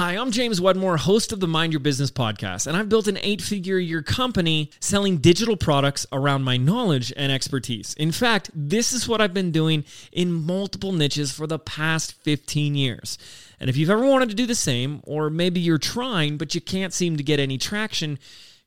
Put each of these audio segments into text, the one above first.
Hi, I'm James Wedmore, host of the Mind Your Business podcast, and I've built an eight figure year company selling digital products around my knowledge and expertise. In fact, this is what I've been doing in multiple niches for the past 15 years. And if you've ever wanted to do the same, or maybe you're trying but you can't seem to get any traction,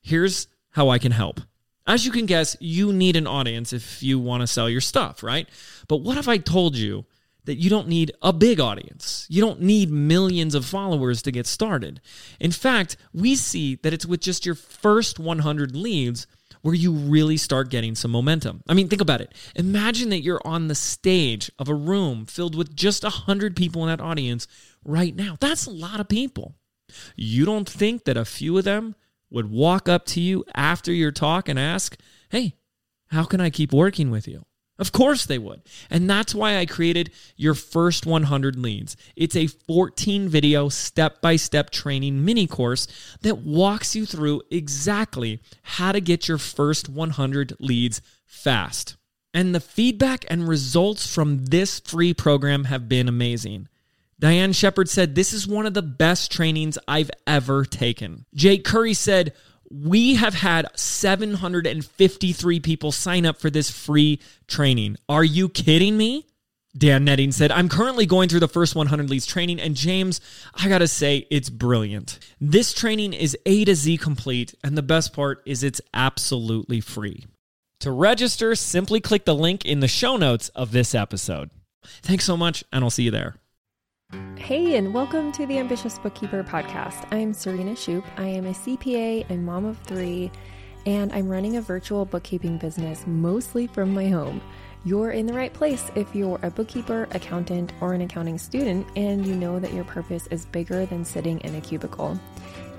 here's how I can help. As you can guess, you need an audience if you want to sell your stuff, right? But what if I told you? That you don't need a big audience. You don't need millions of followers to get started. In fact, we see that it's with just your first 100 leads where you really start getting some momentum. I mean, think about it. Imagine that you're on the stage of a room filled with just 100 people in that audience right now. That's a lot of people. You don't think that a few of them would walk up to you after your talk and ask, Hey, how can I keep working with you? Of course they would. And that's why I created your first 100 leads. It's a 14 video step by step training mini course that walks you through exactly how to get your first 100 leads fast. And the feedback and results from this free program have been amazing. Diane Shepard said, This is one of the best trainings I've ever taken. Jake Curry said, we have had 753 people sign up for this free training. Are you kidding me? Dan Netting said, I'm currently going through the first 100 leads training, and James, I gotta say, it's brilliant. This training is A to Z complete, and the best part is it's absolutely free. To register, simply click the link in the show notes of this episode. Thanks so much, and I'll see you there. Hey, and welcome to the Ambitious Bookkeeper podcast. I'm Serena Shoup. I am a CPA and mom of three, and I'm running a virtual bookkeeping business mostly from my home. You're in the right place if you're a bookkeeper, accountant, or an accounting student, and you know that your purpose is bigger than sitting in a cubicle.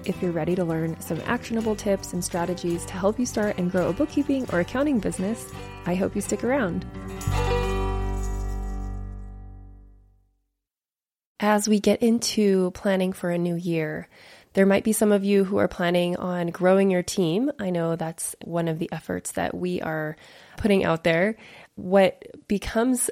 If you're ready to learn some actionable tips and strategies to help you start and grow a bookkeeping or accounting business, I hope you stick around. As we get into planning for a new year, there might be some of you who are planning on growing your team. I know that's one of the efforts that we are putting out there. What becomes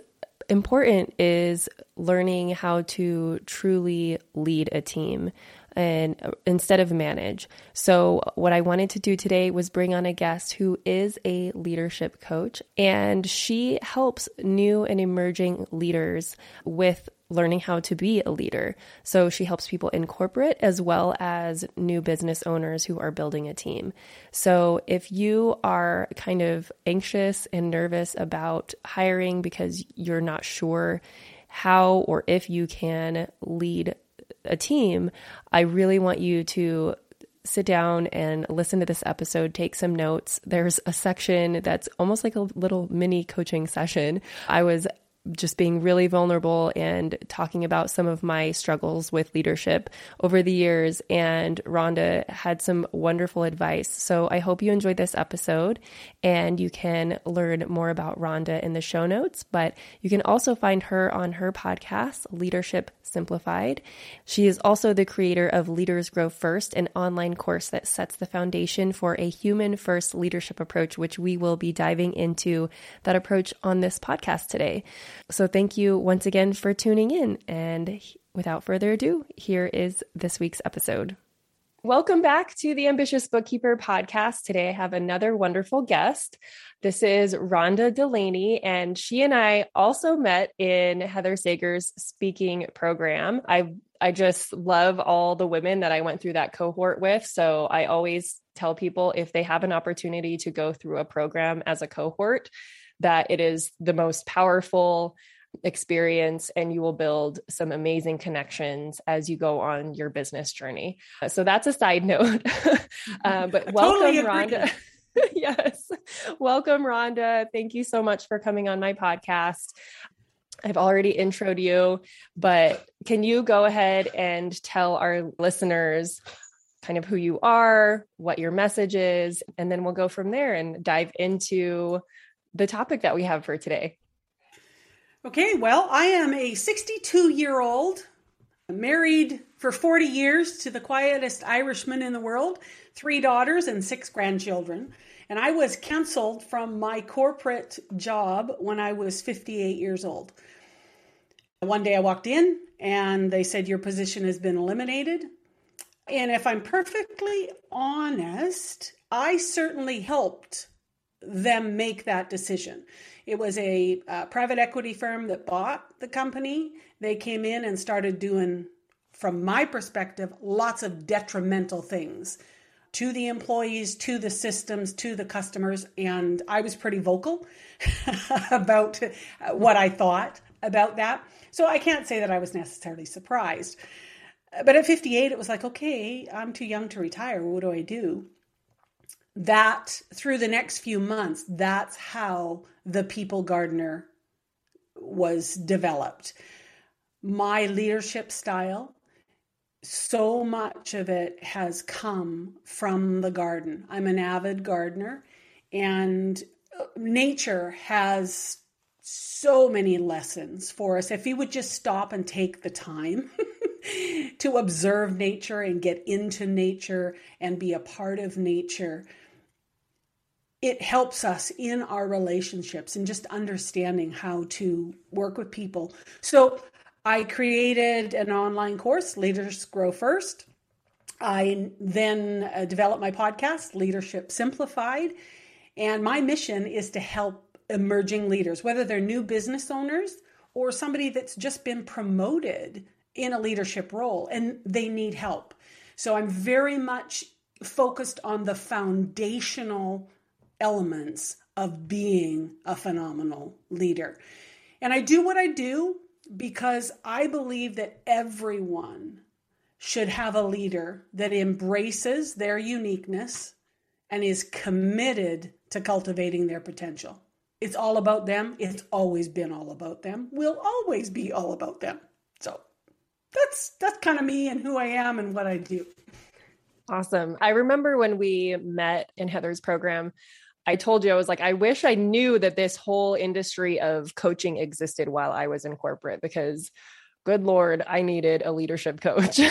important is learning how to truly lead a team and instead of manage. So what I wanted to do today was bring on a guest who is a leadership coach and she helps new and emerging leaders with learning how to be a leader. So she helps people in corporate as well as new business owners who are building a team. So if you are kind of anxious and nervous about hiring because you're not sure how or if you can lead a team, I really want you to sit down and listen to this episode, take some notes. There's a section that's almost like a little mini coaching session. I was just being really vulnerable and talking about some of my struggles with leadership over the years. And Rhonda had some wonderful advice. So I hope you enjoyed this episode and you can learn more about Rhonda in the show notes. But you can also find her on her podcast, Leadership Simplified. She is also the creator of Leaders Grow First, an online course that sets the foundation for a human first leadership approach, which we will be diving into that approach on this podcast today. So thank you once again for tuning in. And without further ado, here is this week's episode. Welcome back to the Ambitious Bookkeeper podcast. Today I have another wonderful guest. This is Rhonda Delaney, and she and I also met in Heather Sager's speaking program. I I just love all the women that I went through that cohort with. So I always tell people if they have an opportunity to go through a program as a cohort, that it is the most powerful experience and you will build some amazing connections as you go on your business journey. So that's a side note. uh, but welcome, totally Rhonda. yes. Welcome, Rhonda. Thank you so much for coming on my podcast. I've already introed you, but can you go ahead and tell our listeners kind of who you are, what your message is, and then we'll go from there and dive into the topic that we have for today. Okay, well, I am a 62 year old, married for 40 years to the quietest Irishman in the world, three daughters and six grandchildren. And I was canceled from my corporate job when I was 58 years old. One day I walked in and they said, Your position has been eliminated. And if I'm perfectly honest, I certainly helped them make that decision. It was a uh, private equity firm that bought the company. They came in and started doing, from my perspective, lots of detrimental things to the employees, to the systems, to the customers. And I was pretty vocal about what I thought about that. So I can't say that I was necessarily surprised. But at 58, it was like, okay, I'm too young to retire. What do I do? That through the next few months, that's how the People Gardener was developed. My leadership style, so much of it has come from the garden. I'm an avid gardener, and uh, nature has so many lessons for us. If we would just stop and take the time to observe nature and get into nature and be a part of nature, it helps us in our relationships and just understanding how to work with people. So, I created an online course, Leaders Grow First. I then uh, developed my podcast, Leadership Simplified. And my mission is to help emerging leaders, whether they're new business owners or somebody that's just been promoted in a leadership role and they need help. So I'm very much focused on the foundational elements of being a phenomenal leader. And I do what I do because I believe that everyone should have a leader that embraces their uniqueness and is committed to cultivating their potential. It's all about them. It's always been all about them. Will always be all about them. So that's that's kind of me and who I am and what I do. Awesome. I remember when we met in Heather's program, I told you, I was like, I wish I knew that this whole industry of coaching existed while I was in corporate because, good Lord, I needed a leadership coach.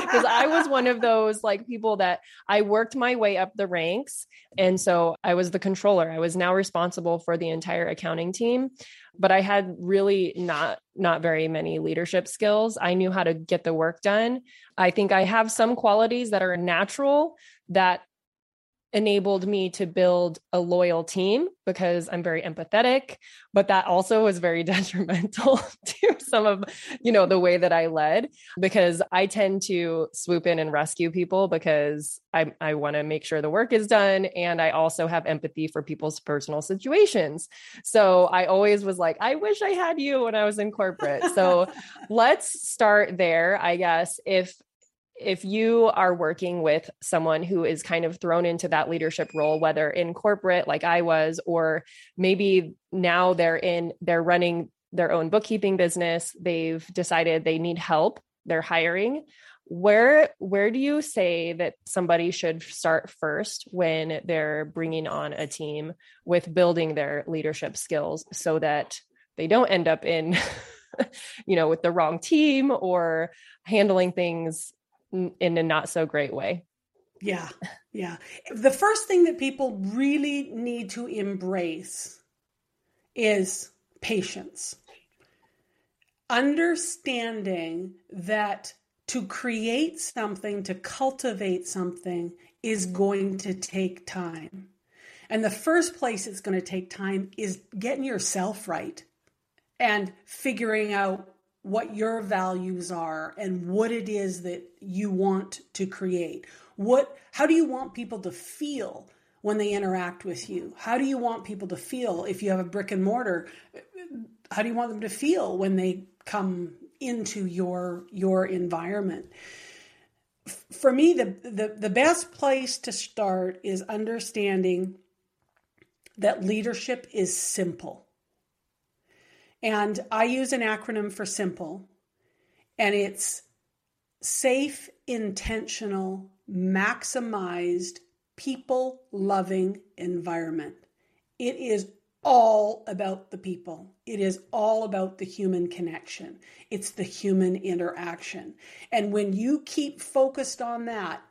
Because I was one of those like people that I worked my way up the ranks. And so I was the controller. I was now responsible for the entire accounting team but I had really not not very many leadership skills. I knew how to get the work done. I think I have some qualities that are natural that enabled me to build a loyal team because I'm very empathetic, but that also was very detrimental to some of, you know, the way that I led because I tend to swoop in and rescue people because I I want to make sure the work is done and I also have empathy for people's personal situations. So I always was like, I wish I had you when I was in corporate. So let's start there, I guess. If if you are working with someone who is kind of thrown into that leadership role whether in corporate like I was or maybe now they're in they're running their own bookkeeping business they've decided they need help they're hiring where where do you say that somebody should start first when they're bringing on a team with building their leadership skills so that they don't end up in you know with the wrong team or handling things in a not so great way. Yeah. Yeah. The first thing that people really need to embrace is patience. Understanding that to create something, to cultivate something, is going to take time. And the first place it's going to take time is getting yourself right and figuring out what your values are and what it is that you want to create. What how do you want people to feel when they interact with you? How do you want people to feel if you have a brick and mortar? How do you want them to feel when they come into your your environment? For me, the, the, the best place to start is understanding that leadership is simple and I use an acronym for SIMPLE, and it's safe, intentional, maximized, people loving environment. It is all about the people. It is all about the human connection. It's the human interaction. And when you keep focused on that,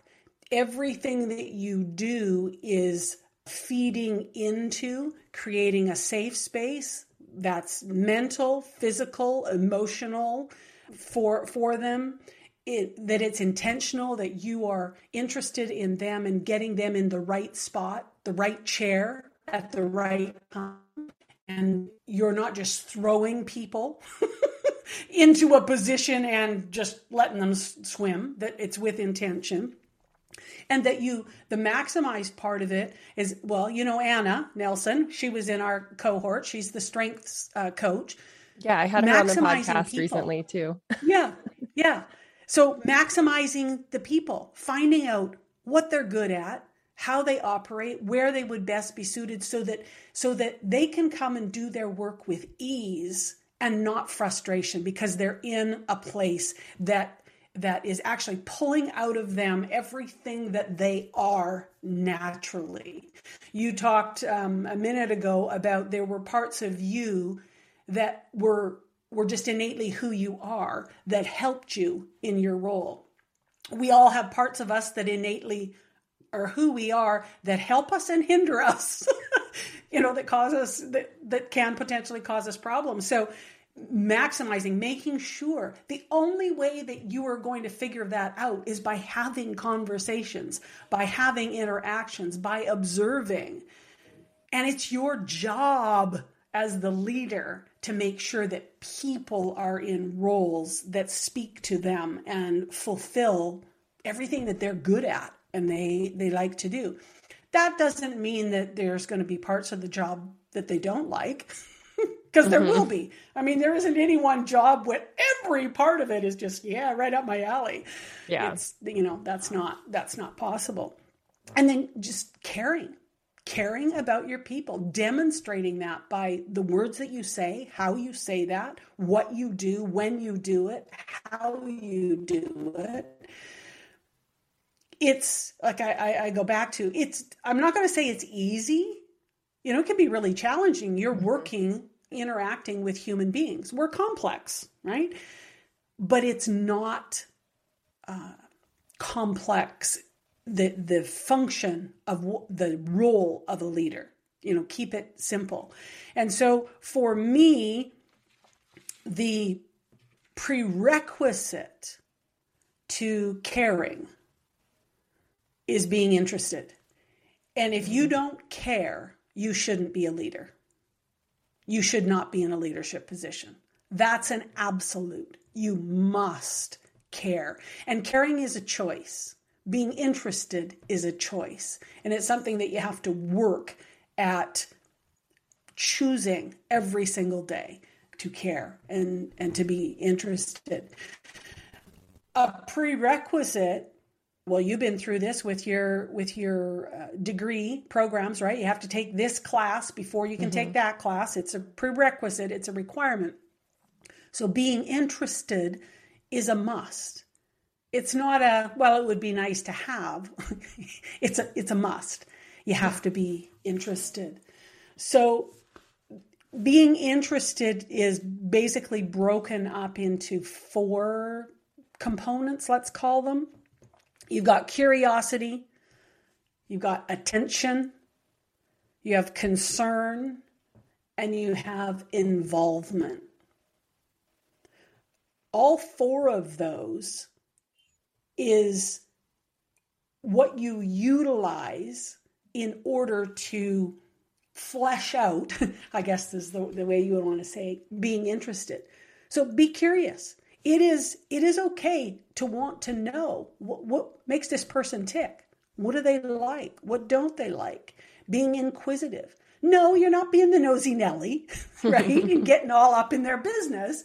everything that you do is feeding into creating a safe space that's mental, physical, emotional, for for them. It, that it's intentional that you are interested in them and getting them in the right spot the right chair at the right time. And you're not just throwing people into a position and just letting them swim that it's with intention and that you the maximized part of it is well you know anna nelson she was in our cohort. She's the strengths uh, coach. Yeah i had her on the podcast people. recently too. Yeah yeah. So maximizing the people finding out what they're good at how they operate where they would best be suited so that so that they can come and do their work with ease and not frustration because they're in a place that that is actually pulling out of them everything that they are naturally. You talked um, a minute ago about there were parts of you that were were just innately who you are that helped you in your role. We all have parts of us that innately are who we are that help us and hinder us. you know that cause us that that can potentially cause us problems. So maximizing, making sure the only way that you are going to figure that out is by having conversations, by having interactions, by observing. And it's your job as the leader to make sure that people are in roles that speak to them and fulfill everything that they're good at and they they like to do. That doesn't mean that there's going to be parts of the job that they don't like. because there mm-hmm. will be. I mean, there isn't any one job where every part of it is just yeah, right up my alley. Yeah, it's you know that's not that's not possible. And then just caring, caring about your people, demonstrating that by the words that you say, how you say that, what you do, when you do it, how you do it. It's like I, I, I go back to it's. I'm not going to say it's easy. You know, it can be really challenging. You're mm-hmm. working interacting with human beings. We're complex, right? But it's not uh, complex. The the function of w- the role of a leader. You know, keep it simple. And so for me, the prerequisite to caring is being interested. And if you don't care, you shouldn't be a leader you should not be in a leadership position. That's an absolute. You must care. And caring is a choice. Being interested is a choice. And it's something that you have to work at choosing every single day to care and, and to be interested. A prerequisite well you've been through this with your with your uh, degree programs right? You have to take this class before you can mm-hmm. take that class. It's a prerequisite. It's a requirement. So being interested is a must. It's not a well it would be nice to have. It's a it's a must. You have to be interested. So being interested is basically broken up into four components let's call them You've got curiosity, you've got attention, you have concern, and you have involvement. All four of those is what you utilize in order to flesh out, I guess is the, the way you would want to say, being interested. So be curious it is it is okay to want to know what, what makes this person tick. What do they like? What don't they like? Being inquisitive. No you're not being the nosy nelly right and getting all up in their business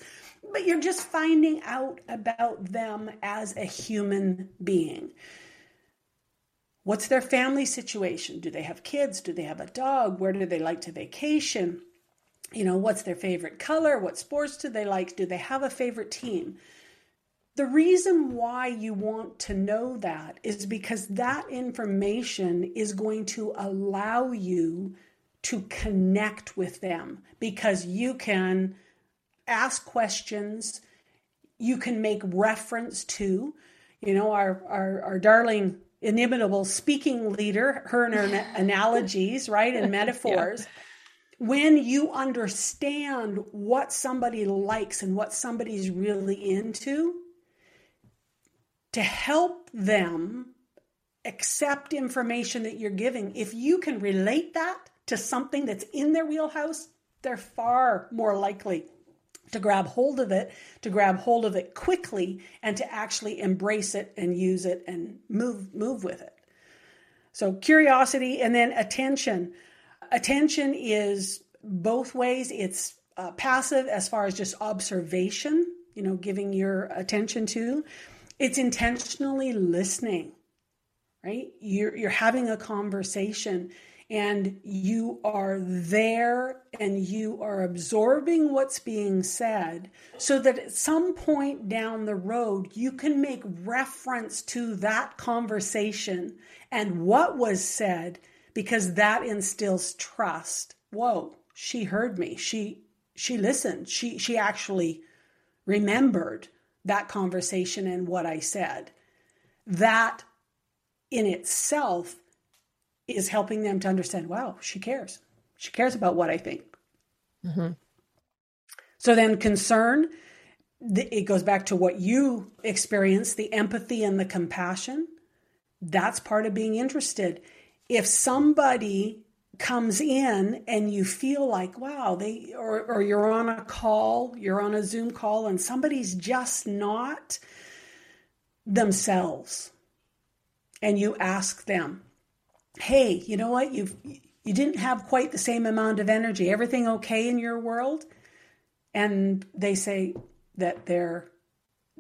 but you're just finding out about them as a human being. What's their family situation? Do they have kids? Do they have a dog? Where do they like to vacation you know, what's their favorite color? What sports do they like? Do they have a favorite team? The reason why you want to know that is because that information is going to allow you to connect with them because you can ask questions, you can make reference to, you know, our, our, our darling inimitable speaking leader, her and her analogies, right, and metaphors. yeah when you understand what somebody likes and what somebody's really into, to help them accept information that you're giving, if you can relate that to something that's in their wheelhouse, they're far more likely to grab hold of it, to grab hold of it quickly, and to actually embrace it and use it and move move with it. So curiosity and then attention. Attention is both ways. It's uh, passive as far as just observation, you know, giving your attention to. It's intentionally listening, right? You're you're having a conversation and you are there and you are absorbing what's being said so that at some point down the road you can make reference to that conversation and what was said because that instills trust whoa she heard me she she listened she she actually remembered that conversation and what i said that in itself is helping them to understand wow, she cares. She cares about what I think. Mm-hmm. So then, concern, it goes back to what you experience the empathy and the compassion. That's part of being interested. If somebody comes in and you feel like wow they or, or you're on a call you're on a zoom call and somebody's just not themselves and you ask them hey, you know what? You've you didn't have quite the same amount of energy. Everything okay in your world? And they say that their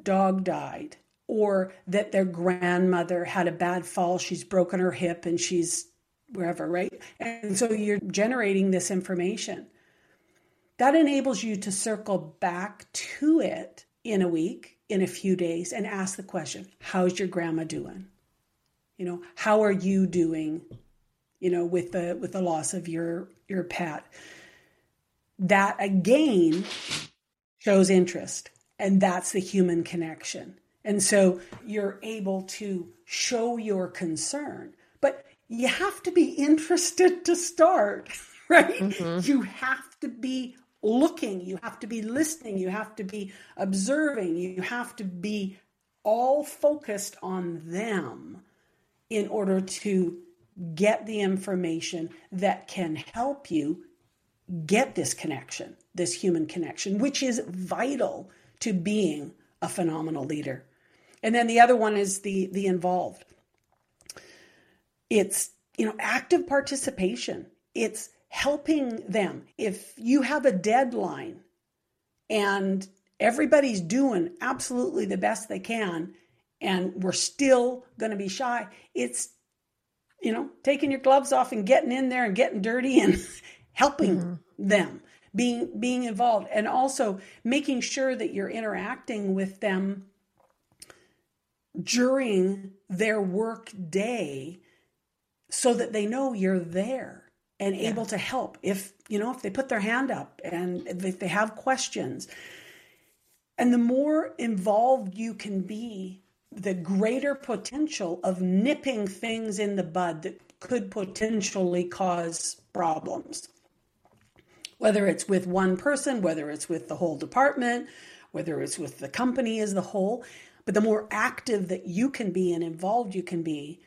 dog died or that their grandmother had a bad fall, she's broken her hip and she's wherever, right? And so you're generating this information. That enables you to circle back to it in a week, in a few days, and ask the question How's your grandma doing? you know how are you doing you know with the with the loss of your your pet that again shows interest and that's the human connection and so you're able to show your concern but you have to be interested to start right mm-hmm. you have to be looking you have to be listening you have to be observing you have to be all focused on them in order to get the information that can help you get this connection, this human connection, which is vital to being a phenomenal leader. And then the other one is the the involved. It's, you know, active participation. It's helping them. If you have a deadline and everybody's doing absolutely the best they can and we're still going to be shy. It's, you know, taking your gloves off and getting in there and getting dirty and helping mm-hmm. them, being being involved, and also making sure that you're interacting with them during their work day so that they know you're there and yeah. able to help if you know if they put their hand up and if they have questions and the more involved you can be the greater potential of nipping things in the bud that could potentially cause problems. Whether it's with one person, whether it's with the whole department, whether it's with the company as the whole, but the more active that you can be and involved you can be,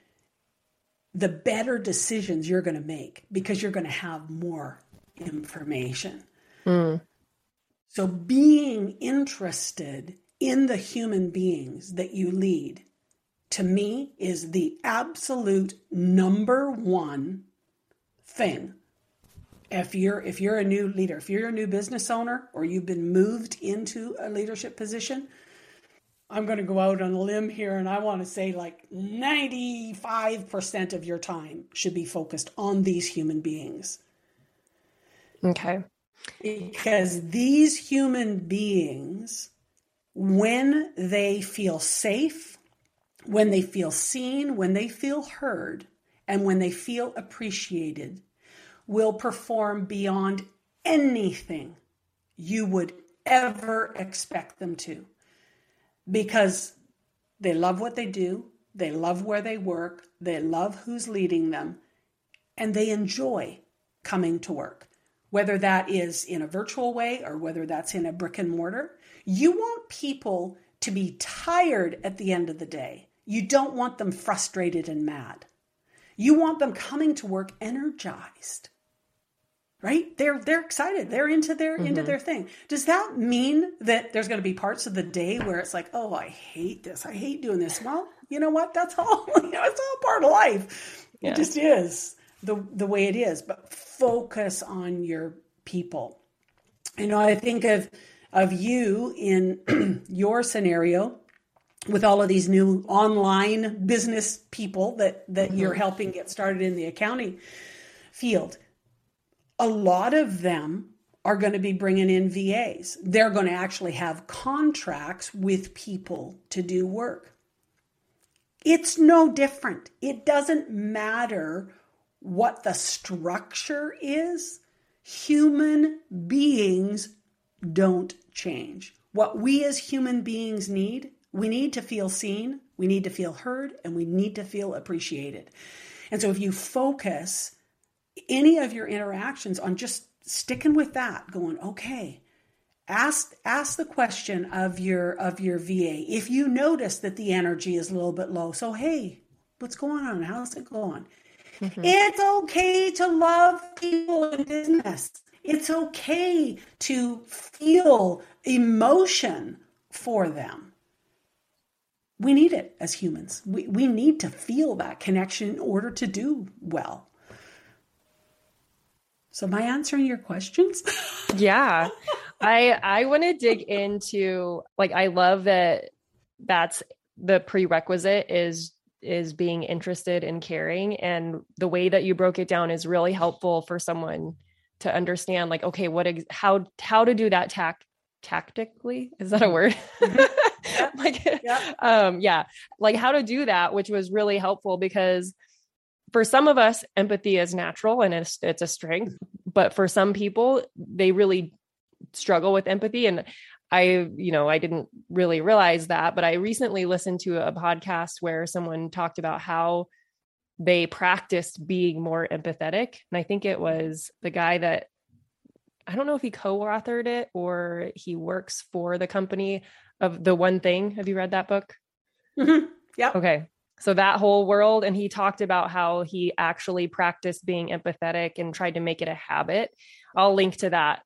the better decisions you're going to make because you're going to have more information. Mm. So being interested in the human beings that you lead, to me, is the absolute number one thing. If you're if you're a new leader, if you're a new business owner or you've been moved into a leadership position, I'm going to go out on a limb here and I want to say like 95% of your time should be focused on these human beings. Okay. Because these human beings when they feel safe, when they feel seen, when they feel heard, and when they feel appreciated, will perform beyond anything you would ever expect them to. Because they love what they do, they love where they work, they love who's leading them, and they enjoy coming to work. whether that is in a virtual way or whether that's in a brick and mortar. You want people to be tired at the end of the day. You don't want them frustrated and mad. You want them coming to work energized. Right? They're they're excited. They're into their mm-hmm. into their thing. Does that mean that there's going to be parts of the day where it's like, "Oh, I hate this. I hate doing this." Well, you know what? That's all, you know, it's all part of life. Yeah. It just is the the way it is. But focus on your people. You know, I think of of you in your scenario with all of these new online business people that that mm-hmm. you're helping get started in the accounting field a lot of them are going to be bringing in VAs. They're going to actually have contracts with people to do work. It's no different. It doesn't matter what the structure is. Human beings don't change. What we as human beings need we need to feel seen, we need to feel heard, and we need to feel appreciated. And so if you focus any of your interactions on just sticking with that, going, okay, ask ask the question of your of your VA. If you notice that the energy is a little bit low, so hey, what's going on? How's it going? Mm-hmm. It's okay to love people in business. It's okay to feel emotion for them we need it as humans. We, we need to feel that connection in order to do well. So am I answering your questions? yeah. I I want to dig into like I love that that's the prerequisite is is being interested in caring and the way that you broke it down is really helpful for someone to understand like okay what ex- how how to do that tac tactically is that a word mm-hmm. like yeah. um yeah like how to do that which was really helpful because for some of us empathy is natural and it's it's a strength but for some people they really struggle with empathy and I, you know, I didn't really realize that, but I recently listened to a podcast where someone talked about how they practiced being more empathetic. And I think it was the guy that I don't know if he co-authored it or he works for the company of the one thing. Have you read that book? Mm-hmm. Yeah. Okay. So that whole world, and he talked about how he actually practiced being empathetic and tried to make it a habit. I'll link to that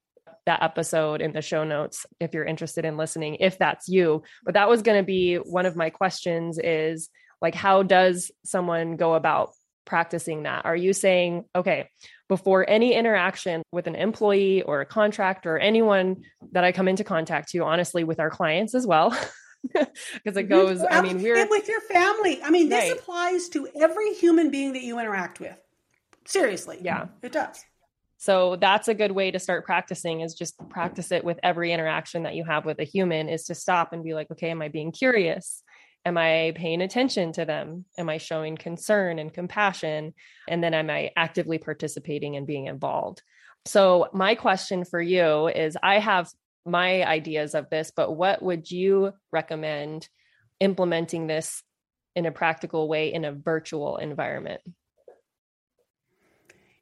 that episode in the show notes if you're interested in listening if that's you but that was going to be one of my questions is like how does someone go about practicing that are you saying okay before any interaction with an employee or a contractor or anyone that I come into contact to, honestly, with our clients as well. Because it goes, I mean, we're and with your family. I mean, this right. applies to every human being that you interact with. Seriously. Yeah. It does. So that's a good way to start practicing is just practice it with every interaction that you have with a human is to stop and be like, okay, am I being curious? Am I paying attention to them? Am I showing concern and compassion? And then am I actively participating and being involved? So, my question for you is I have my ideas of this, but what would you recommend implementing this in a practical way in a virtual environment?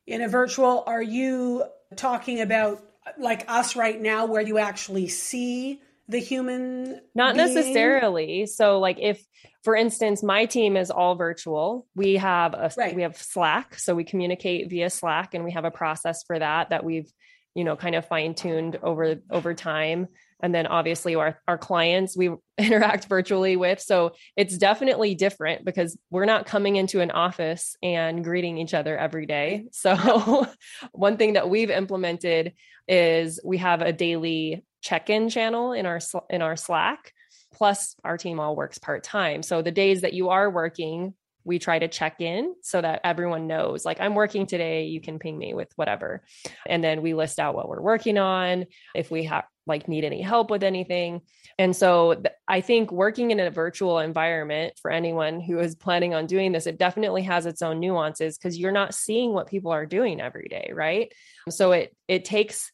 In a virtual, are you talking about like us right now where you actually see the human not being? necessarily so like if for instance my team is all virtual we have a right. we have slack so we communicate via slack and we have a process for that that we've you know kind of fine tuned over over time and then obviously our, our clients we interact virtually with so it's definitely different because we're not coming into an office and greeting each other every day so one thing that we've implemented is we have a daily check-in channel in our in our Slack. Plus, our team all works part time. So the days that you are working, we try to check in so that everyone knows like i'm working today you can ping me with whatever. And then we list out what we're working on if we have like need any help with anything. And so th- i think working in a virtual environment for anyone who is planning on doing this it definitely has its own nuances because you're not seeing what people are doing every day right? So it it takes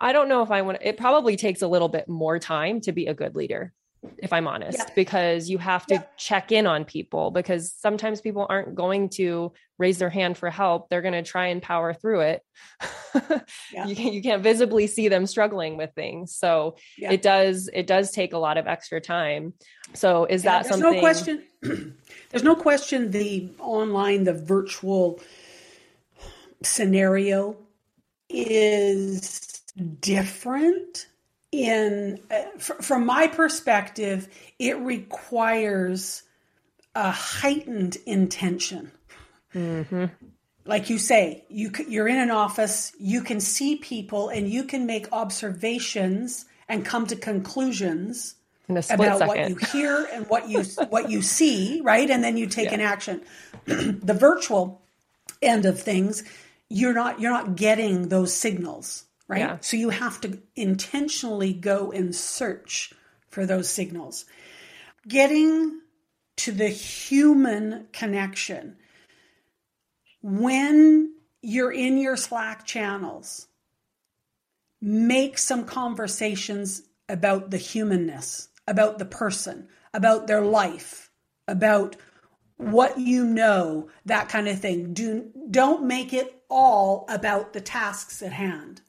I don't know if I want it probably takes a little bit more time to be a good leader. If I'm honest, yeah. because you have to yeah. check in on people because sometimes people aren't going to raise their hand for help. They're going to try and power through it. yeah. you, can, you can't visibly see them struggling with things. So it does, it does take a lot of extra time. So is that there's something? No question. there's no question the online, the virtual scenario is different in uh, f- from my perspective it requires a heightened intention mm-hmm. like you say you you're in an office you can see people and you can make observations and come to conclusions about second. what you hear and what you what you see right and then you take yeah. an action the virtual end of things you're not you're not getting those signals right? Yeah. So you have to intentionally go and search for those signals. Getting to the human connection. When you're in your Slack channels, make some conversations about the humanness, about the person, about their life, about what you know, that kind of thing. Do don't make it all about the tasks at hand.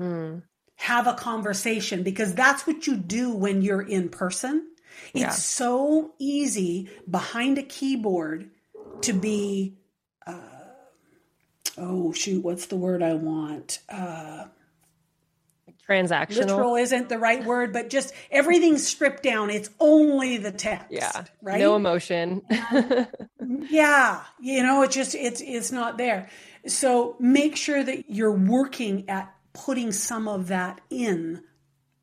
Mm. Have a conversation because that's what you do when you're in person. It's yeah. so easy behind a keyboard to be, uh, oh shoot, what's the word I want? Uh, Transactional. Literal isn't the right word, but just everything's stripped down. It's only the text. Yeah. Right. No emotion. yeah. You know, it's just it's it's not there. So make sure that you're working at putting some of that in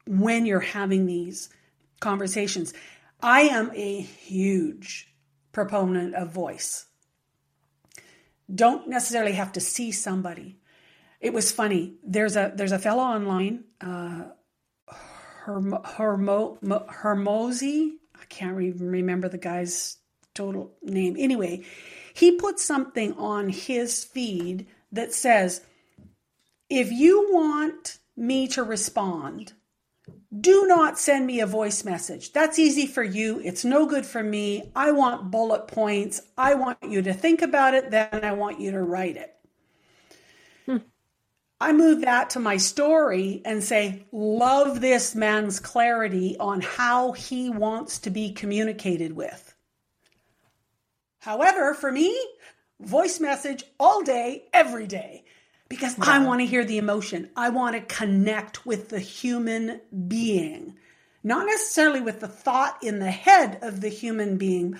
when you're having these conversations. I am a huge proponent of voice. Don't necessarily have to see somebody. It was funny. There's a there's a fellow online, uh, Hermo, Hermo, Hermosi. I can't even remember the guy's total name. Anyway, he put something on his feed that says if you want me to respond, do not send me a voice message. That's easy for you. It's no good for me. I want bullet points. I want you to think about it, then I want you to write it. Hmm. I move that to my story and say, Love this man's clarity on how he wants to be communicated with. However, for me, voice message all day, every day because. I want to hear the emotion. I want to connect with the human being, not necessarily with the thought in the head of the human being.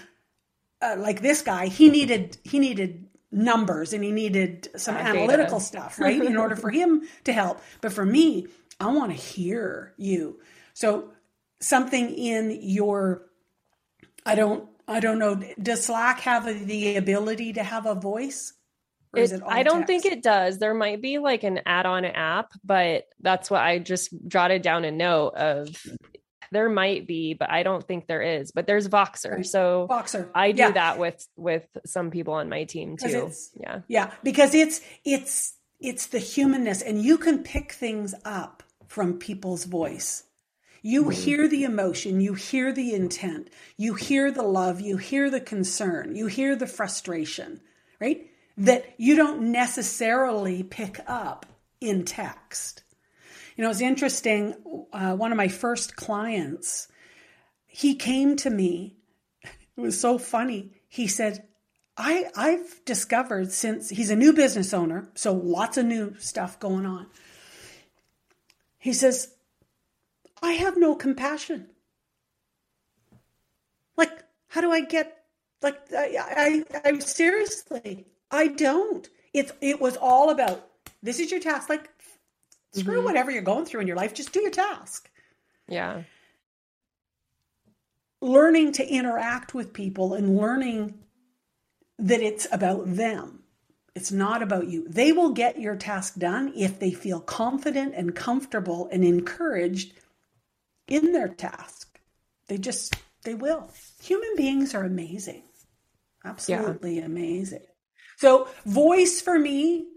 Uh, like this guy, he needed he needed numbers and he needed some uh, analytical data. stuff, right, in order for him to help. But for me, I want to hear you. So something in your I don't I don't know. Does Slack have the ability to have a voice? It, it I don't text? think it does. There might be like an add-on app, but that's what I just jotted down a note of. There might be, but I don't think there is. But there's Voxer, so Voxer. I do yeah. that with with some people on my team too. Yeah, yeah, because it's it's it's the humanness, and you can pick things up from people's voice. You mm-hmm. hear the emotion, you hear the intent, you hear the love, you hear the concern, you hear the frustration, right? That you don't necessarily pick up in text. You know, it's interesting. Uh, one of my first clients, he came to me. It was so funny. He said, I, I've discovered since he's a new business owner, so lots of new stuff going on. He says, I have no compassion. Like, how do I get, like, I, I, I seriously, I don't. It's it was all about this is your task. Like screw mm-hmm. whatever you're going through in your life, just do your task. Yeah. Learning to interact with people and learning that it's about them. It's not about you. They will get your task done if they feel confident and comfortable and encouraged in their task. They just, they will. Human beings are amazing. Absolutely yeah. amazing. So voice for me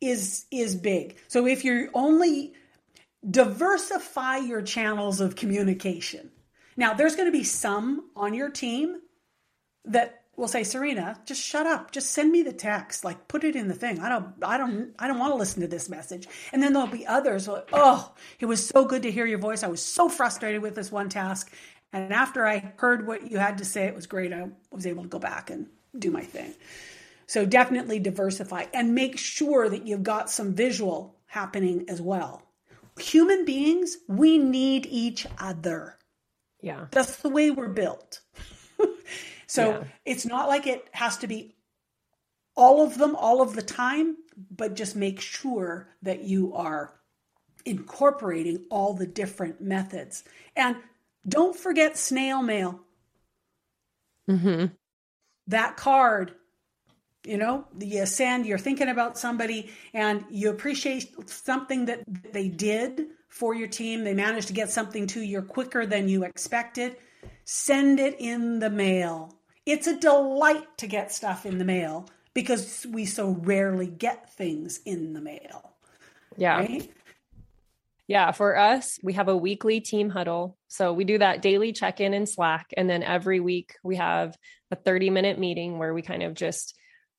is is big. So if you're only diversify your channels of communication. Now, there's going to be some on your team that will say, Serena, just shut up. Just send me the text. Like put it in the thing. I don't I don't I don't want to listen to this message. And then there'll be others like, oh, it was so good to hear your voice. I was so frustrated with this one task. And after I heard what you had to say, it was great. I was able to go back and do my thing. So definitely diversify and make sure that you've got some visual happening as well. Human beings, we need each other. Yeah. That's the way we're built. so yeah. it's not like it has to be all of them all of the time, but just make sure that you are incorporating all the different methods. And don't forget snail mail. Mm-hmm. That card, you know, you uh, send, you're thinking about somebody and you appreciate something that they did for your team. They managed to get something to you quicker than you expected. Send it in the mail. It's a delight to get stuff in the mail because we so rarely get things in the mail. Yeah. Right? Yeah, for us, we have a weekly team huddle. So we do that daily check in in Slack. And then every week we have a 30 minute meeting where we kind of just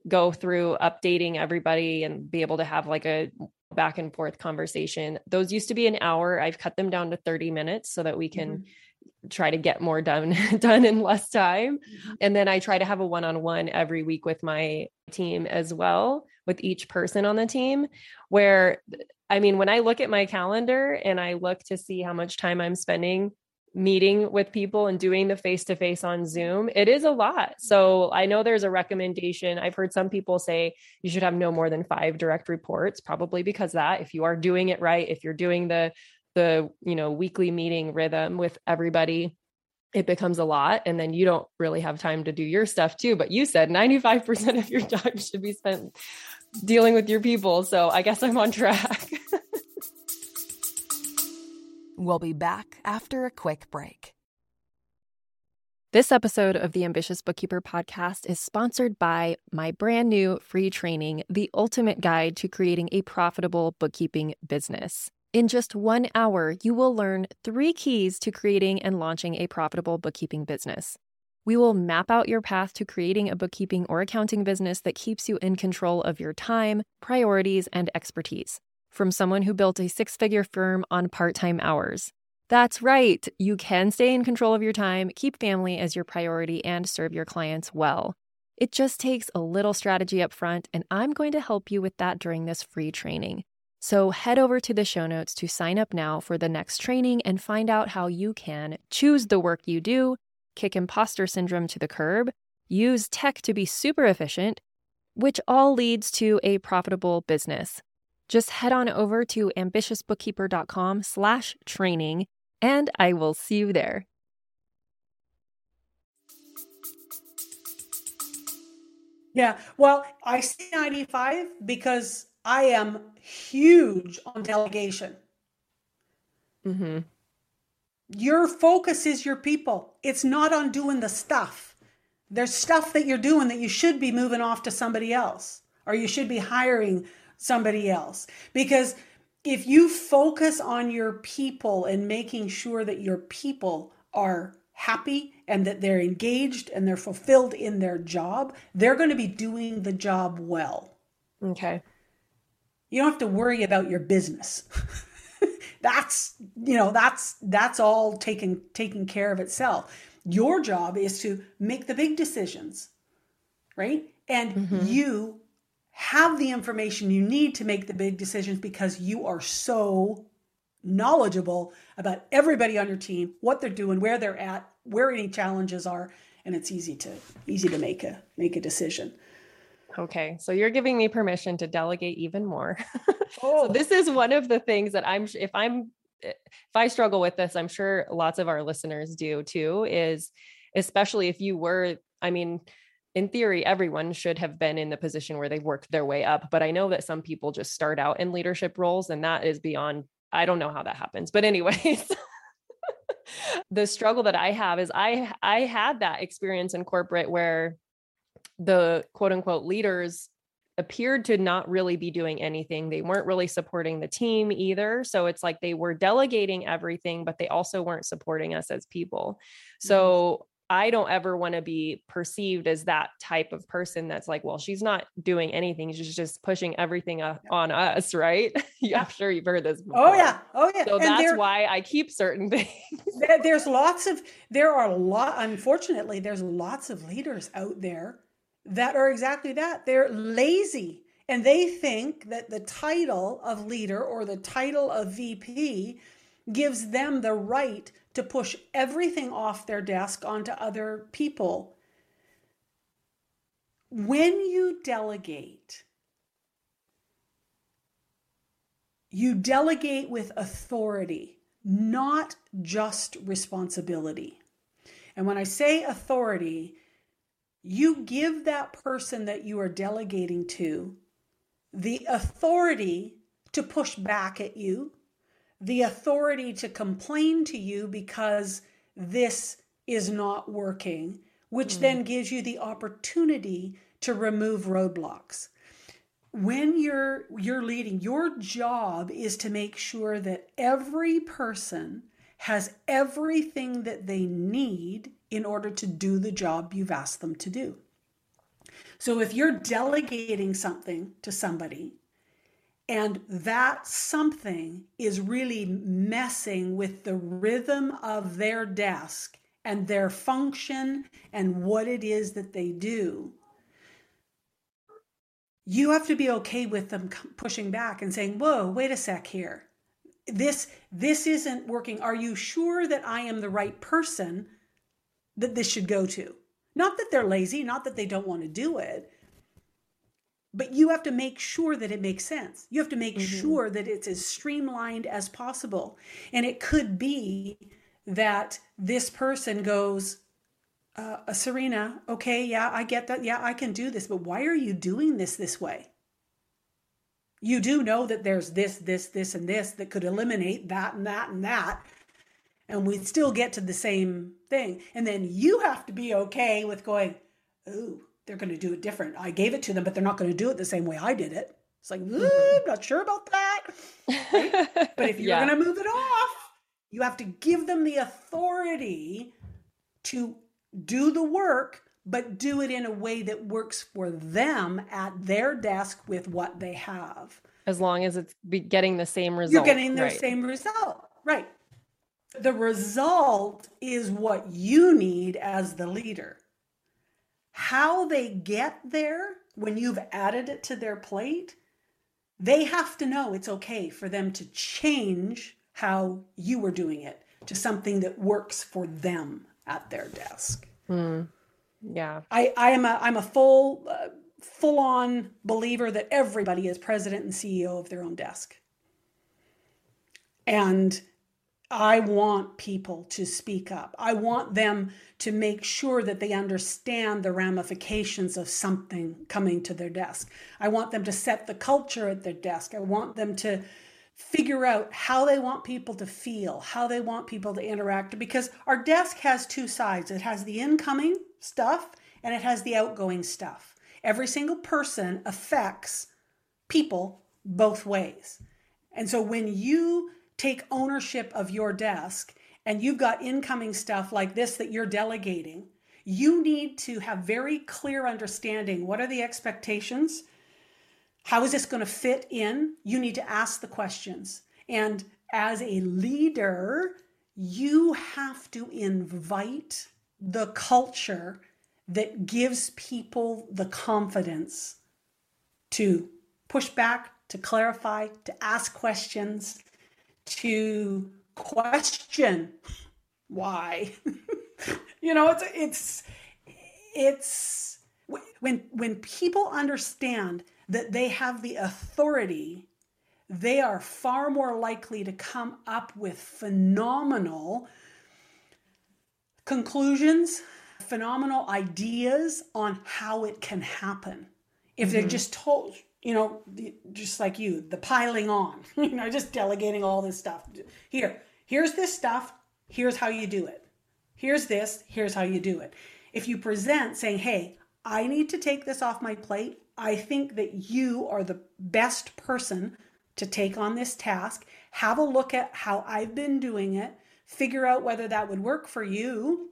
go through updating everybody and be able to have like a back and forth conversation. Those used to be an hour. I've cut them down to 30 minutes so that we can mm-hmm. try to get more done done in less time. Mm-hmm. And then I try to have a one-on-one every week with my team as well, with each person on the team where I mean, when I look at my calendar and I look to see how much time I'm spending meeting with people and doing the face to face on Zoom, it is a lot. So I know there's a recommendation. I've heard some people say you should have no more than five direct reports, probably because that if you are doing it right, if you're doing the the you know weekly meeting rhythm with everybody it becomes a lot and then you don't really have time to do your stuff too but you said 95% of your time should be spent dealing with your people. So I guess I'm on track. we'll be back after a quick break. This episode of the Ambitious Bookkeeper podcast is sponsored by my brand new free training, The Ultimate Guide to Creating a Profitable Bookkeeping Business. In just one hour, you will learn three keys to creating and launching a profitable bookkeeping business. We will map out your path to creating a bookkeeping or accounting business that keeps you in control of your time, priorities, and expertise. From someone who built a six figure firm on part time hours. That's right, you can stay in control of your time, keep family as your priority, and serve your clients well. It just takes a little strategy up front, and I'm going to help you with that during this free training. So head over to the show notes to sign up now for the next training and find out how you can choose the work you do kick imposter syndrome to the curb, use tech to be super efficient, which all leads to a profitable business. Just head on over to ambitiousbookkeeper.com slash training, and I will see you there. Yeah, well, I see 95 because I am huge on delegation. Mm-hmm. Your focus is your people. It's not on doing the stuff. There's stuff that you're doing that you should be moving off to somebody else or you should be hiring somebody else. Because if you focus on your people and making sure that your people are happy and that they're engaged and they're fulfilled in their job, they're going to be doing the job well. Okay. You don't have to worry about your business. that's you know that's that's all taken taken care of itself your job is to make the big decisions right and mm-hmm. you have the information you need to make the big decisions because you are so knowledgeable about everybody on your team what they're doing where they're at where any challenges are and it's easy to easy to make a make a decision Okay, so you're giving me permission to delegate even more. oh. so this is one of the things that I'm if I'm if I struggle with this, I'm sure lots of our listeners do too is especially if you were I mean in theory everyone should have been in the position where they worked their way up, but I know that some people just start out in leadership roles and that is beyond I don't know how that happens. But anyways, the struggle that I have is I I had that experience in corporate where the quote unquote leaders appeared to not really be doing anything. They weren't really supporting the team either. So it's like they were delegating everything, but they also weren't supporting us as people. Mm-hmm. So I don't ever want to be perceived as that type of person that's like, well, she's not doing anything. She's just pushing everything up on us, right? yeah. I'm sure you've heard this before. Oh, yeah. Oh, yeah. So and that's there, why I keep certain things. there's lots of, there are a lot, unfortunately, there's lots of leaders out there that are exactly that. They're lazy and they think that the title of leader or the title of VP gives them the right to push everything off their desk onto other people. When you delegate, you delegate with authority, not just responsibility. And when I say authority, you give that person that you are delegating to the authority to push back at you, the authority to complain to you because this is not working, which mm. then gives you the opportunity to remove roadblocks. When you're you're leading, your job is to make sure that every person has everything that they need in order to do the job you've asked them to do. So if you're delegating something to somebody and that something is really messing with the rhythm of their desk and their function and what it is that they do. You have to be okay with them pushing back and saying, "Whoa, wait a sec here. This this isn't working. Are you sure that I am the right person that this should go to?" Not that they're lazy, not that they don't want to do it, but you have to make sure that it makes sense. You have to make mm-hmm. sure that it's as streamlined as possible. And it could be that this person goes, uh, uh, Serena, okay, yeah, I get that. Yeah, I can do this. But why are you doing this this way? You do know that there's this, this, this, and this that could eliminate that and that and that. And we still get to the same thing. And then you have to be okay with going, ooh, they're going to do it different. I gave it to them, but they're not going to do it the same way I did it. It's like, mm-hmm. I'm not sure about that. Right? but if you're yeah. going to move it off, you have to give them the authority to do the work, but do it in a way that works for them at their desk with what they have. As long as it's getting the same result. You're getting the right. same result. Right. The result is what you need as the leader. How they get there when you've added it to their plate, they have to know it's okay for them to change how you were doing it to something that works for them at their desk. Mm. Yeah. I, I am a I'm a full uh, full on believer that everybody is president and CEO of their own desk. And I want people to speak up. I want them to make sure that they understand the ramifications of something coming to their desk. I want them to set the culture at their desk. I want them to figure out how they want people to feel, how they want people to interact, because our desk has two sides it has the incoming stuff and it has the outgoing stuff. Every single person affects people both ways. And so when you take ownership of your desk and you've got incoming stuff like this that you're delegating, you need to have very clear understanding what are the expectations? How is this going to fit in? You need to ask the questions. And as a leader, you have to invite the culture that gives people the confidence to push back, to clarify, to ask questions, to question why. you know, it's it's it's when when people understand that they have the authority, they are far more likely to come up with phenomenal conclusions, phenomenal ideas on how it can happen. If mm-hmm. they're just told, you know, just like you, the piling on, you know, just delegating all this stuff. Here, here's this stuff, here's how you do it. Here's this, here's how you do it. If you present saying, hey, I need to take this off my plate. I think that you are the best person to take on this task. Have a look at how I've been doing it, figure out whether that would work for you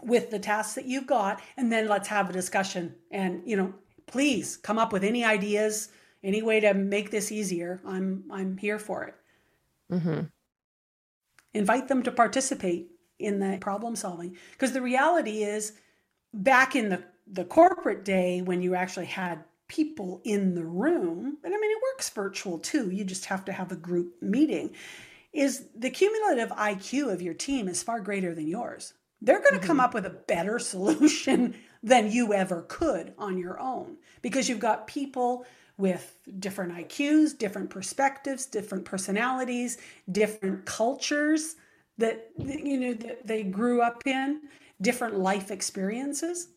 with the tasks that you've got, and then let's have a discussion. And, you know, please come up with any ideas, any way to make this easier. I'm I'm here for it. Mm-hmm. Invite them to participate in the problem solving because the reality is back in the the corporate day when you actually had people in the room and i mean it works virtual too you just have to have a group meeting is the cumulative iq of your team is far greater than yours they're going to mm-hmm. come up with a better solution than you ever could on your own because you've got people with different IQs, different perspectives, different personalities, different cultures that you know that they grew up in, different life experiences.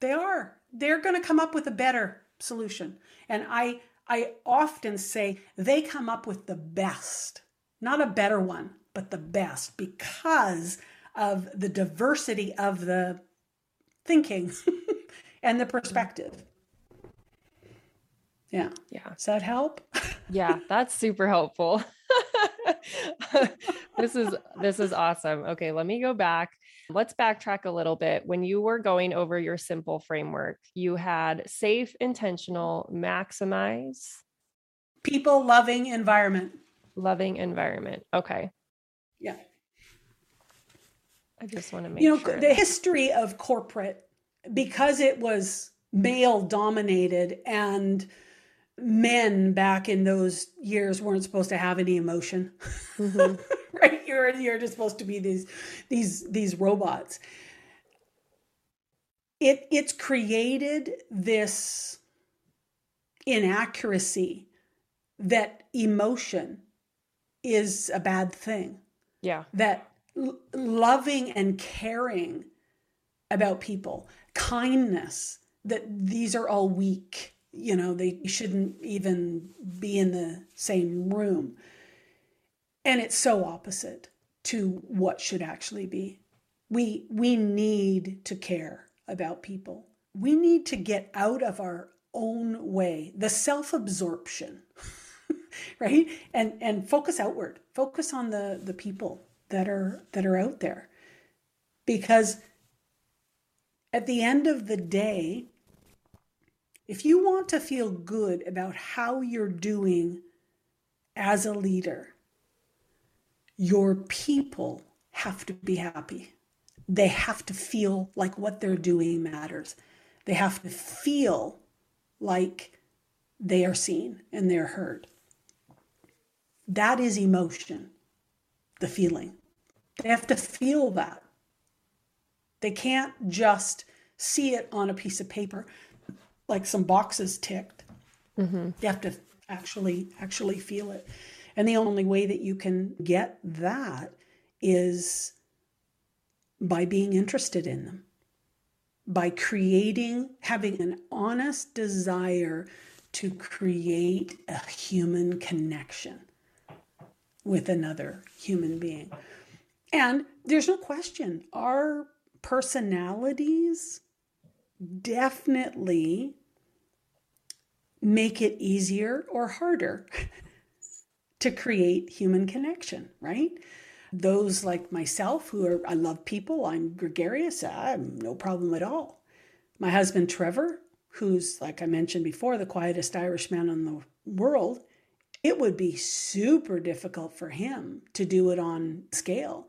They are. They're going to come up with a better solution. And I I often say they come up with the best, not a better one, but the best because of the diversity of the thinking and the mm-hmm. perspective. Yeah. Yeah. Does that help? yeah, that's super helpful. this is this is awesome. Okay, let me go back. Let's backtrack a little bit. When you were going over your simple framework, you had safe, intentional, maximize, people loving environment. Loving environment. Okay. Yeah. I just want to make you know sure the that... history of corporate because it was male dominated and men back in those years weren't supposed to have any emotion. Mm-hmm. right? You're you're just supposed to be these these these robots. It it's created this inaccuracy that emotion is a bad thing. Yeah. That loving and caring about people kindness that these are all weak you know they shouldn't even be in the same room. And it's so opposite to what should actually be. We we need to care about people. We need to get out of our own way the self-absorption right? And and focus outward. Focus on the the people that are that are out there because at the end of the day if you want to feel good about how you're doing as a leader, your people have to be happy. They have to feel like what they're doing matters. They have to feel like they are seen and they're heard. That is emotion, the feeling. They have to feel that. They can't just see it on a piece of paper like some boxes ticked. Mm-hmm. You have to actually actually feel it. And the only way that you can get that is by being interested in them, by creating, having an honest desire to create a human connection with another human being. And there's no question, our personalities definitely make it easier or harder to create human connection, right? Those like myself who are, I love people, I'm gregarious, I have no problem at all. My husband Trevor, who's, like I mentioned before, the quietest Irishman in the world, it would be super difficult for him to do it on scale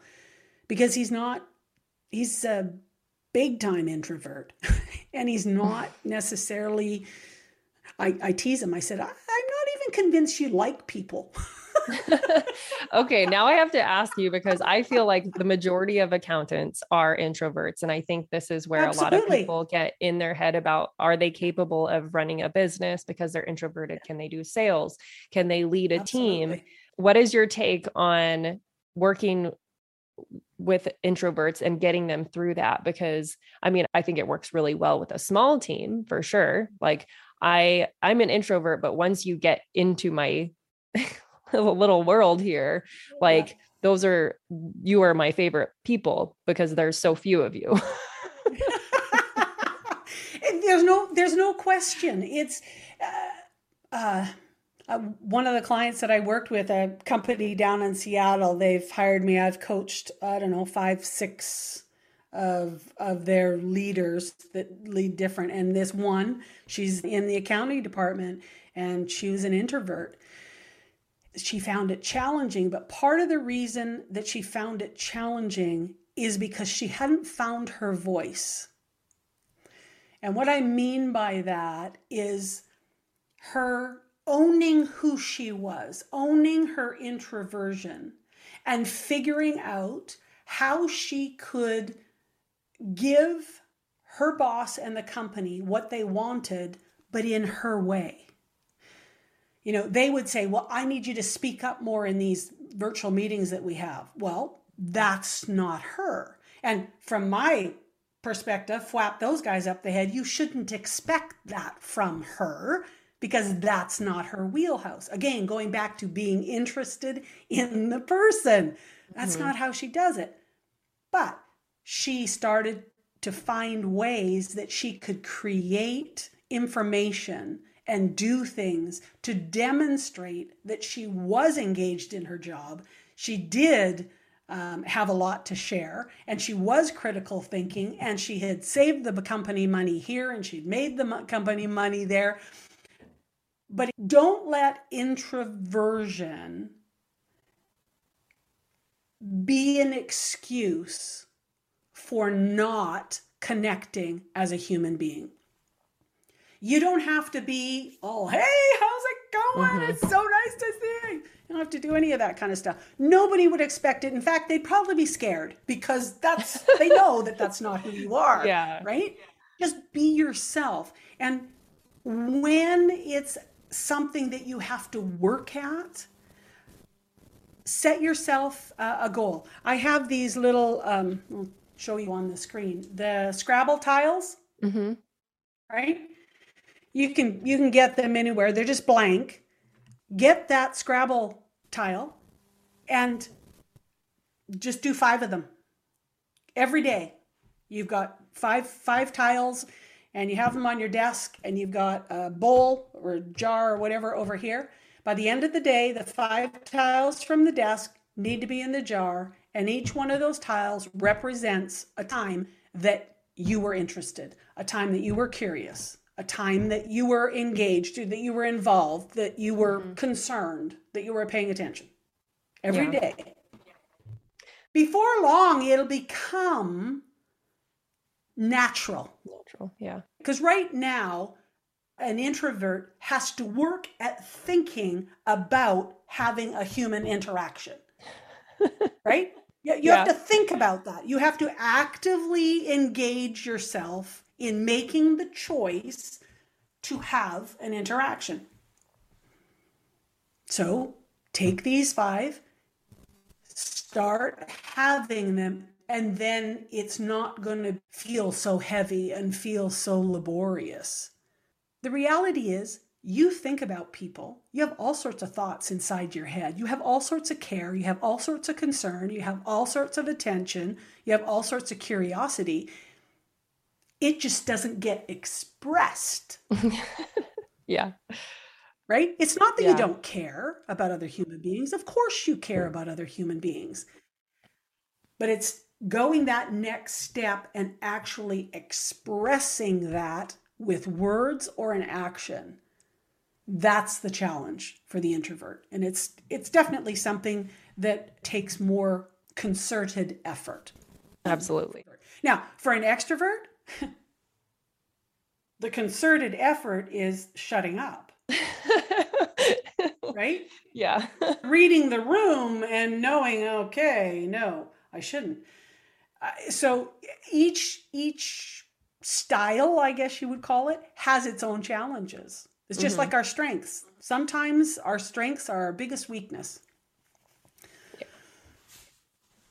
because he's not, he's a big time introvert and he's not necessarily I, I tease him. I said, I, am not even convinced you like people. okay, now I have to ask you because I feel like the majority of accountants are introverts. And I think this is where Absolutely. a lot of people get in their head about are they capable of running a business because they're introverted? Can they do sales? Can they lead a Absolutely. team? What is your take on working with introverts and getting them through that because i mean i think it works really well with a small team for sure like I I'm an introvert, but once you get into my little world here, like yeah. those are you are my favorite people because there's so few of you. there's no there's no question. It's uh, uh, uh, one of the clients that I worked with, a company down in Seattle. They've hired me. I've coached I don't know five six of of their leaders that lead different. And this one, she's in the accounting department, and she was an introvert. She found it challenging, but part of the reason that she found it challenging is because she hadn't found her voice. And what I mean by that is her owning who she was, owning her introversion, and figuring out how she could give her boss and the company what they wanted, but in her way. You know, they would say, Well, I need you to speak up more in these virtual meetings that we have. Well, that's not her. And from my perspective, flap those guys up the head. You shouldn't expect that from her because that's not her wheelhouse. Again, going back to being interested in the person. That's mm-hmm. not how she does it. But she started to find ways that she could create information and do things to demonstrate that she was engaged in her job. She did um, have a lot to share. And she was critical thinking, and she had saved the company money here and she'd made the company money there. But don't let introversion be an excuse for not connecting as a human being. You don't have to be, oh, hey, how's it going? Mm-hmm. It's so nice to see you don't have to do any of that kind of stuff. Nobody would expect it. In fact, they'd probably be scared because that's they know that that's not who you are. Yeah. Right? Just be yourself. And when it's something that you have to work at, set yourself uh, a goal. I have these little um, I'll show you on the screen. The Scrabble tiles. Mm-hmm. Right? You can you can get them anywhere. They're just blank get that Scrabble tile and just do five of them every day. You've got five five tiles and you have them on your desk and you've got a bowl or a jar or whatever over here. By the end of the day, the five tiles from the desk need to be in the jar and each one of those tiles represents a time that you were interested, a time that you were curious, a time that you were engaged, that you were involved, that you were mm-hmm. concerned, that you were paying attention every yeah. day. Before long, it'll become natural. Natural, yeah. Because right now, an introvert has to work at thinking about having a human interaction. right? You, you yeah. have to think about that. You have to actively engage yourself in making the choice to have an interaction. So take these five, start having them, and then it's not going to feel so heavy and feel so laborious. The reality is, you think about people, you have all sorts of thoughts inside your head. You have all sorts of care, you have all sorts of concern, you have all sorts of attention, you have all sorts of curiosity it just doesn't get expressed. yeah. Right? It's not that yeah. you don't care about other human beings. Of course, you care about other human beings. But it's going that next step and actually expressing that with words or an action. That's the challenge for the introvert. And it's it's definitely something that takes more concerted effort. Absolutely. Now, for an extrovert, the concerted effort is shutting up. right? Yeah. Reading the room and knowing, okay, no, I shouldn't. Uh, so each each style, I guess you would call it, has its own challenges. It's just mm-hmm. like our strengths. Sometimes our strengths are our biggest weakness.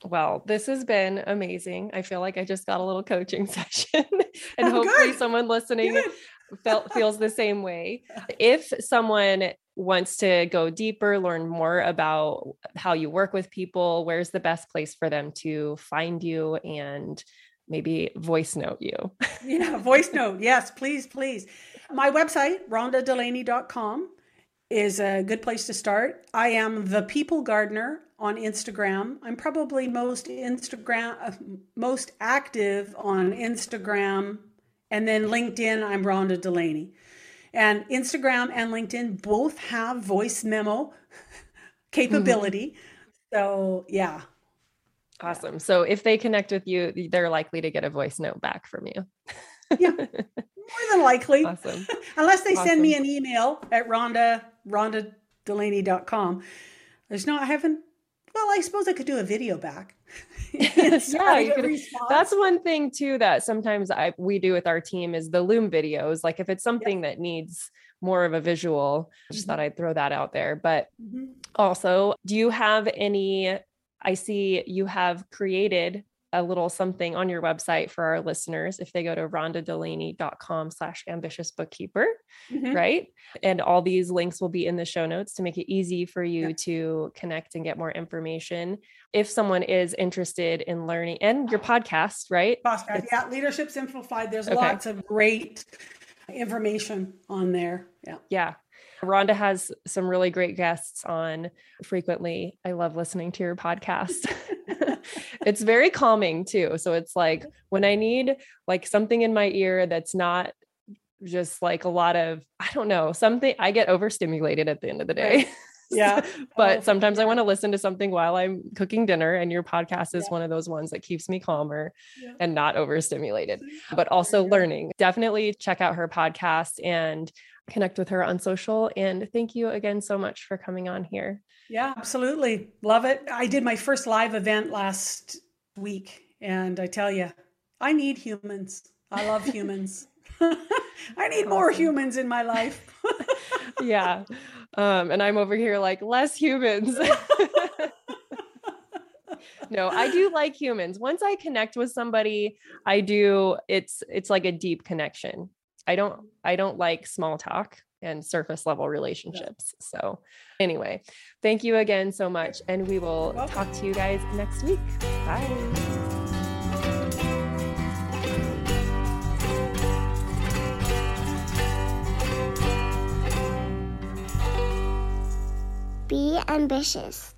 Well, this has been amazing. I feel like I just got a little coaching session, and oh, hopefully, good. someone listening felt feels the same way. If someone wants to go deeper, learn more about how you work with people, where's the best place for them to find you and maybe voice note you. yeah, voice note. Yes, please, please. My website, rhondadelaney.com, is a good place to start. I am the People Gardener on Instagram. I'm probably most Instagram uh, most active on Instagram and then LinkedIn, I'm Rhonda Delaney. And Instagram and LinkedIn both have voice memo capability. Mm-hmm. So, yeah. Awesome. So, if they connect with you, they're likely to get a voice note back from you. yeah. More than likely. Awesome. Unless they awesome. send me an email at Rhonda, rhondadelaney.com. There's no, I haven't, well, I suppose I could do a video back. yeah, could, that's one thing too that sometimes I we do with our team is the Loom videos. Like if it's something that needs more of a visual, just mm-hmm. thought I'd throw that out there. But mm-hmm. also, do you have any? I see you have created a little something on your website for our listeners if they go to rhondadelaney.com slash ambitious bookkeeper mm-hmm. right and all these links will be in the show notes to make it easy for you yeah. to connect and get more information if someone is interested in learning and your podcast right podcast yeah leadership simplified there's okay. lots of great information on there yeah yeah Rhonda has some really great guests on frequently. I love listening to your podcast. it's very calming too. So it's like when I need like something in my ear that's not just like a lot of, I don't know, something I get overstimulated at the end of the day. Yeah. but oh, sometimes I want to listen to something while I'm cooking dinner. And your podcast is yeah. one of those ones that keeps me calmer yeah. and not overstimulated, but also learning. Definitely check out her podcast and connect with her on social. And thank you again so much for coming on here. Yeah, absolutely. Love it. I did my first live event last week. And I tell you, I need humans. I love humans. I need awesome. more humans in my life. yeah. Um, and I'm over here like less humans. no, I do like humans. Once I connect with somebody, I do it's it's like a deep connection. I don't I don't like small talk and surface level relationships. Yeah. So, anyway, thank you again so much and we will talk to you guys next week. Bye. Be ambitious.